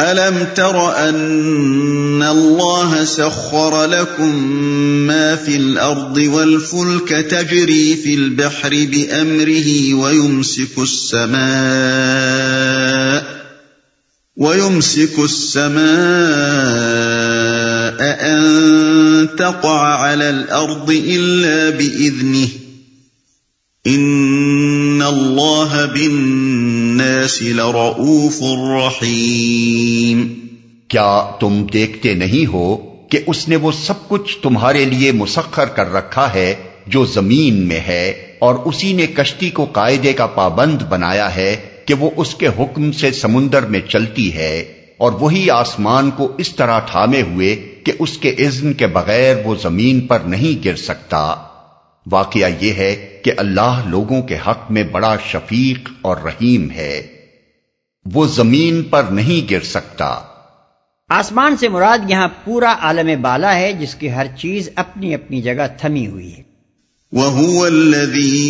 الم تر ان اللہ سخر لكم ما في الارض والفلك تجري في البحر بامره ويمسك السماء ويمسك السماء ان تقع على الارض الا باذنه ان اللہ بالناس لرؤوف رحیم کیا تم دیکھتے نہیں ہو کہ اس نے وہ سب کچھ تمہارے لیے مسخر کر رکھا ہے جو زمین میں ہے اور اسی نے کشتی کو قاعدے کا پابند بنایا ہے کہ وہ اس کے حکم سے سمندر میں چلتی ہے اور وہی آسمان کو اس طرح تھامے ہوئے کہ اس کے اذن کے بغیر وہ زمین پر نہیں گر سکتا۔ واقعہ یہ ہے کہ اللہ لوگوں کے حق میں بڑا شفیق اور رحیم ہے۔ وہ زمین پر نہیں گر سکتا۔ آسمان سے مراد یہاں پورا عالم بالا ہے جس کی ہر چیز اپنی اپنی جگہ تھمی ہوئی ہے۔ وَهُوَ الَّذِي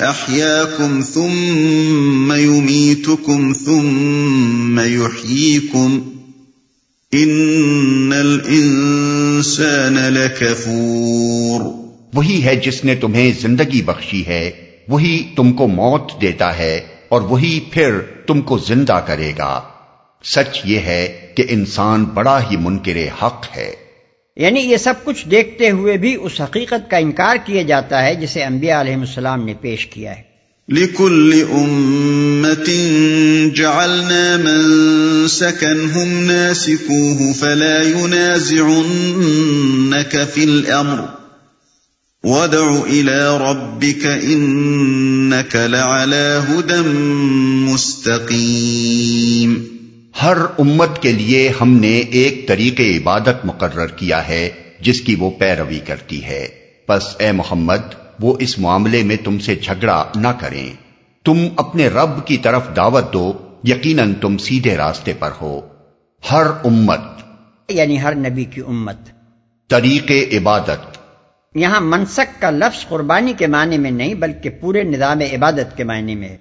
أَحْيَاكُمْ ثُمَّ يُمِيتُكُمْ ثُمَّ يُحْيِيكُمْ ان الانسان لکفور وہی ہے جس نے تمہیں زندگی بخشی ہے وہی تم کو موت دیتا ہے اور وہی پھر تم کو زندہ کرے گا۔ سچ یہ ہے کہ انسان بڑا ہی منکر حق ہے۔ یعنی یہ سب کچھ دیکھتے ہوئے بھی اس حقیقت کا انکار کیا جاتا ہے جسے انبیاء علیہ السلام نے پیش کیا ہے۔ لكل أمة جعلنا من سكنهم ناسكوه فلا ينازعنك في الأمر. وادع إلى ربك إنك لعلى هدى مستقيم. ہر امت کے لیے ہم نے ایک طریق عبادت مقرر کیا ہے جس کی وہ پیروی کرتی ہے۔ بس اے محمد وہ اس معاملے میں تم سے جھگڑا نہ کریں۔ تم اپنے رب کی طرف دعوت دو یقیناً تم سیدھے راستے پر ہو۔ ہر امت۔ یعنی ہر نبی کی امت۔ طریق عبادت۔ یہاں منسک کا لفظ قربانی کے معنی میں نہیں بلکہ پورے نظام عبادت کے معنی میں۔ ہے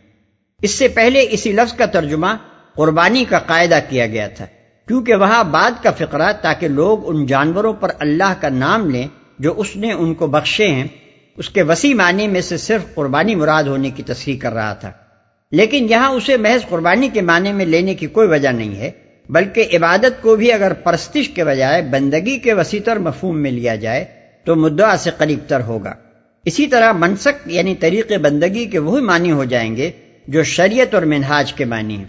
اس سے پہلے اسی لفظ کا ترجمہ قربانی کا قاعدہ کیا گیا تھا۔ کیونکہ وہاں بعد کا فقرہ تاکہ لوگ ان جانوروں پر اللہ کا نام لیں جو اس نے ان کو بخشے ہیں اس کے وسیع معنی میں سے صرف قربانی مراد ہونے کی تصریح کر رہا تھا۔ لیکن یہاں اسے محض قربانی کے معنی میں لینے کی کوئی وجہ نہیں ہے، بلکہ عبادت کو بھی اگر پرستش کے بجائے، بندگی کے وسیع تر مفہوم میں لیا جائے، تو مدعا سے قریب تر ہوگا۔ اسی طرح منسک یعنی طریق بندگی کے وہی معنی ہو جائیں گے جو شریعت اور منہاج کے معنی ہیں۔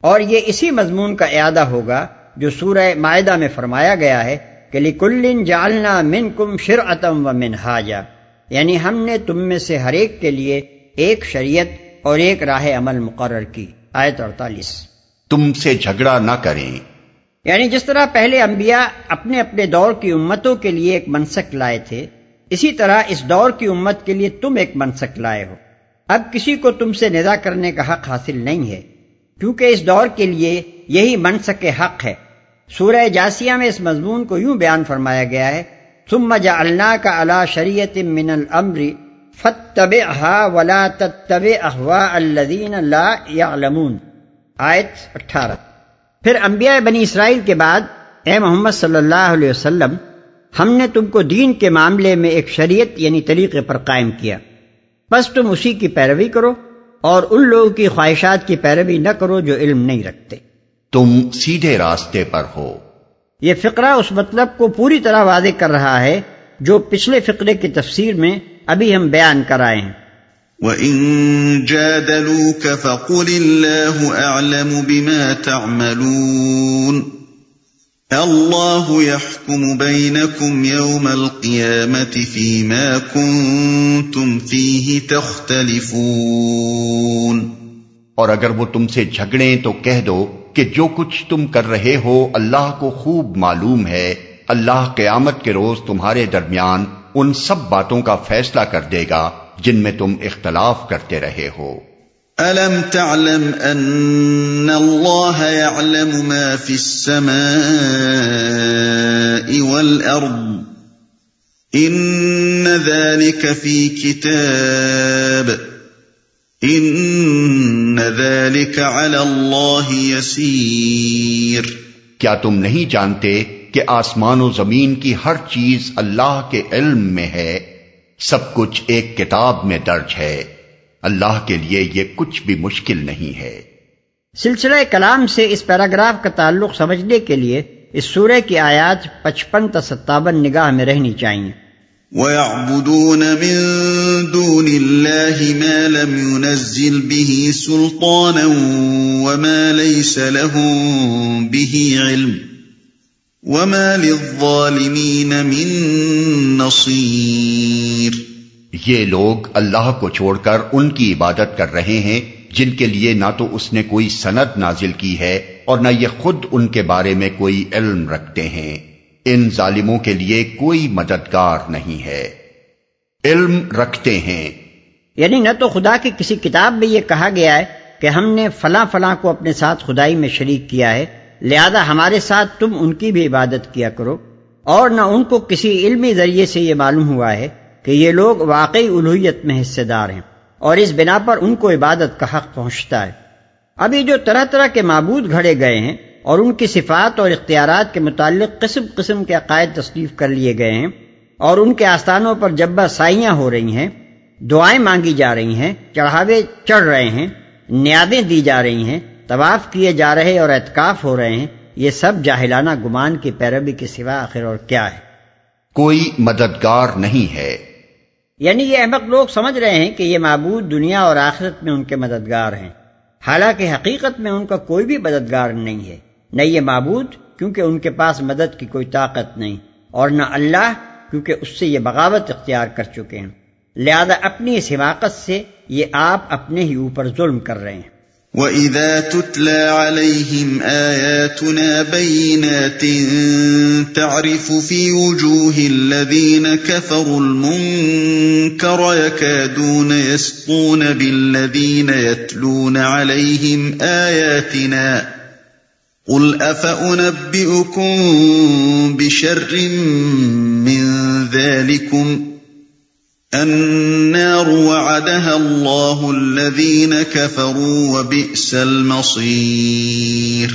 اور یہ اسی مضمون کا اعادہ ہوگا جو سورہ معدہ میں فرمایا گیا ہے کہ لکلن جالنا من کم و منہاجا یعنی ہم نے تم میں سے ہر ایک کے لیے ایک شریعت اور ایک راہ عمل مقرر کی۔ آیت اڑتالیس۔ تم سے جھگڑا نہ کریں۔ یعنی جس طرح پہلے انبیاء اپنے اپنے دور کی امتوں کے لیے ایک منسک لائے تھے اسی طرح اس دور کی امت کے لیے تم ایک منسک لائے ہو۔ اب کسی کو تم سے ندا کرنے کا حق حاصل نہیں ہے کیونکہ اس دور کے لیے یہی منسک حق ہے۔ سورہ جاسیہ میں اس مضمون کو یوں بیان فرمایا گیا ہے ثم جعلناك على شریعت من الامر فتبعها ولا تتبع اهواء الذين لا يعلمون۔ آیت اٹھارہ۔ پھر انبیاء بنی اسرائیل کے بعد اے محمد صلی اللہ علیہ وسلم، ہم نے تم کو دین کے معاملے میں ایک شریعت یعنی طریقے پر قائم کیا۔ بس تم اسی کی پیروی کرو اور ان لوگوں کی خواہشات کی پیروی نہ کرو جو علم نہیں رکھتے۔ تم سیدھے راستے پر ہو۔ یہ فقرہ اس مطلب کو پوری طرح واضح کر رہا ہے جو پچھلے فقرے کی تفسیر میں ابھی ہم بیان کرائے ہیں۔ وَإِن جَادَلُوكَ فَقُلِ اللَّهُ أَعْلَمُ بِمَا تَعْمَلُونَ۔ اللَّهُ يَحْكُمُ بَيْنَكُمْ يَوْمَ الْقِيَامَةِ فِي مَا كُنْتُمْ فِيهِ تَخْتَلِفُونَ۔ اور اگر وہ تم سے جھگڑیں تو کہہ دو کہ جو کچھ تم کر رہے ہو اللہ کو خوب معلوم ہے، اللہ قیامت کے روز تمہارے درمیان ان سب باتوں کا فیصلہ کر دے گا جن میں تم اختلاف کرتے رہے ہو۔ الم تعلم ان اللہ يعلم ما في السماء والارض ان ذلك في كتاب۔ ان ذلك على الله يسير کیا تم نہیں جانتے کہ آسمان و زمین کی ہر چیز اللہ کے علم میں ہے؟ سب کچھ ایک کتاب میں درج ہے۔ اللہ کے لیے یہ کچھ بھی مشکل نہیں ہے۔ سلسلہ کلام سے اس پیراگراف کا تعلق سمجھنے کے لیے اس سورہ کی آیات پچپن تا ستاون نگاہ میں رہنی چاہیے۔ وَيَعْبُدُونَ مِن دُونِ اللَّهِ مَا لَمْ يُنَزِّلْ بِهِ سُلْطَانًا وَمَا لَيْسَ لَهُم بِهِ عِلْمٌ وَمَا لِلظَّالِمِينَ مِن نَصِيرٍ یہ لوگ اللہ کو چھوڑ کر ان کی عبادت کر رہے ہیں، جن کے لیے نہ تو اس نے کوئی سند نازل کی ہے اور نہ یہ خود ان کے بارے میں کوئی علم رکھتے ہیں۔ ان ظالموں کے لیے کوئی مددگار نہیں ہے۔ علم رکھتے ہیں۔ یعنی نہ تو خدا کی کسی کتاب میں یہ کہا گیا ہے کہ ہم نے فلاں فلاں کو اپنے ساتھ خدائی میں شریک کیا ہے۔ لہذا ہمارے ساتھ تم ان کی بھی عبادت کیا کرو۔ اور نہ ان کو کسی علمی ذریعے سے یہ معلوم ہوا ہے کہ یہ لوگ واقعی الوحیت میں حصے دار ہیں اور اس بنا پر ان کو عبادت کا حق پہنچتا ہے۔ ابھی جو طرح طرح کے معبود گھڑے گئے ہیں اور ان کی صفات اور اختیارات کے متعلق قسم قسم کے عقائد تصنیف کر لیے گئے ہیں اور ان کے آستانوں پر جبہ سائیاں ہو رہی ہیں دعائیں مانگی جا رہی ہیں چڑھاوے چڑھ رہے ہیں نیادیں دی جا رہی ہیں طواف کیے جا رہے اور اعتکاف ہو رہے ہیں یہ سب جاہلانہ گمان کی پیروی کے سوا آخر اور کیا ہے؟ کوئی مددگار نہیں ہے۔ یعنی یہ احمق لوگ سمجھ رہے ہیں کہ یہ معبود دنیا اور آخرت میں ان کے مددگار ہیں۔ حالانکہ حقیقت میں ان کا کوئی بھی مددگار نہیں ہے۔ نہ یہ معبود، کیونکہ ان کے پاس مدد کی کوئی طاقت نہیں، اور نہ اللہ، کیونکہ اس سے یہ بغاوت اختیار کر چکے ہیں۔ لہذا اپنی اس حماقت سے یہ آپ اپنے ہی اوپر ظلم کر رہے ہیں۔ وَإِذَا تُتْلَى عَلَيْهِمْ آيَاتُنَا بَيِّنَاتٍ تَعْرِفُ فِي وُجُوهِ الَّذِينَ كَفَرُوا الْمُنكَرَ يَكَادُونَ يَسْطُونَ بِالَّذِينَ يَتْلُونَ عَلَيْهِمْ آيَاتِنَا قل افأنبئكم بشر من ذلكم النار وعدها الله الذين كفروا وبئس المصير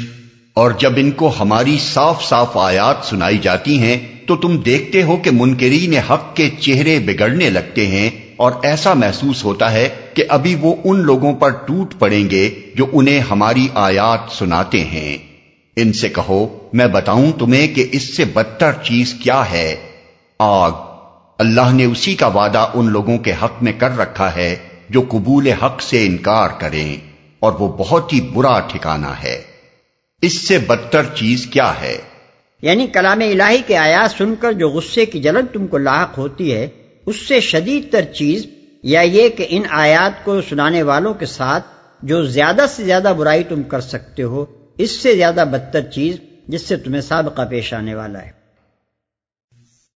اور جب ان کو ہماری صاف صاف آیات سنائی جاتی ہیں، تو تم دیکھتے ہو کہ منکرین حق کے چہرے بگڑنے لگتے ہیں اور ایسا محسوس ہوتا ہے کہ ابھی وہ ان لوگوں پر ٹوٹ پڑیں گے جو انہیں ہماری آیات سناتے ہیں۔ ان سے کہو، میں بتاؤں تمہیں کہ اس سے بدتر چیز کیا ہے۔ آگ۔ اللہ نے اسی کا وعدہ ان لوگوں کے حق میں کر رکھا ہے جو قبول حق سے انکار کریں، اور وہ بہت ہی برا ٹھکانہ ہے۔ اس سے بدتر چیز کیا ہے؟ یعنی کلام الہی کے آیات سن کر جو غصے کی جلن تم کو لاحق ہوتی ہے، اس سے شدید تر چیز یا یہ کہ ان آیات کو سنانے والوں کے ساتھ جو زیادہ سے زیادہ برائی تم کر سکتے ہو اس سے زیادہ بدتر چیز جس سے تمہیں سابقہ پیش آنے والا ہے۔